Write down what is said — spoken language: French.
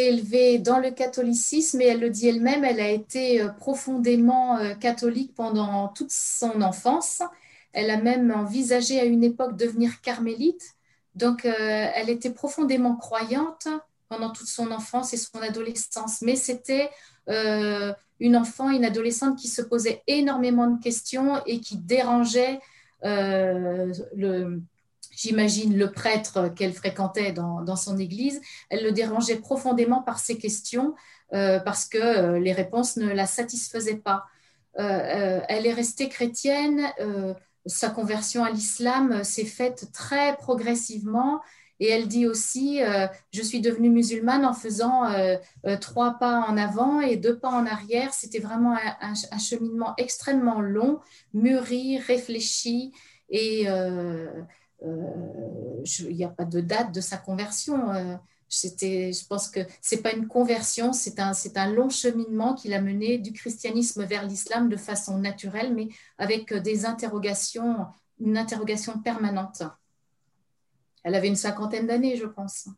élevée dans le catholicisme et elle le dit elle-même, elle a été profondément catholique pendant toute son enfance. Elle a même envisagé à une époque devenir carmélite. Donc, elle était profondément croyante pendant toute son enfance et son adolescence. Mais c'était euh, une enfant, une adolescente qui se posait énormément de questions et qui dérangeait euh, le, j'imagine, le prêtre qu'elle fréquentait dans, son église. Elle le dérangeait profondément par ses questions euh, parce que les réponses ne la satisfaisaient pas. elle est restée chrétienne. sa conversion à l'islam s'est faite très progressivement et elle dit aussi, euh, je suis devenue musulmane en faisant euh, euh, trois pas en avant et deux pas en arrière. C'était vraiment un, cheminement extrêmement long, mûri, réfléchi. Et il n'y a pas de date de sa conversion. je pense que c'est pas une conversion, c'est un, c'est un long cheminement qu'il a mené du christianisme vers l'islam de façon naturelle, mais avec des interrogations, une interrogation permanente. Elle avait une cinquantaine d'années, je pense.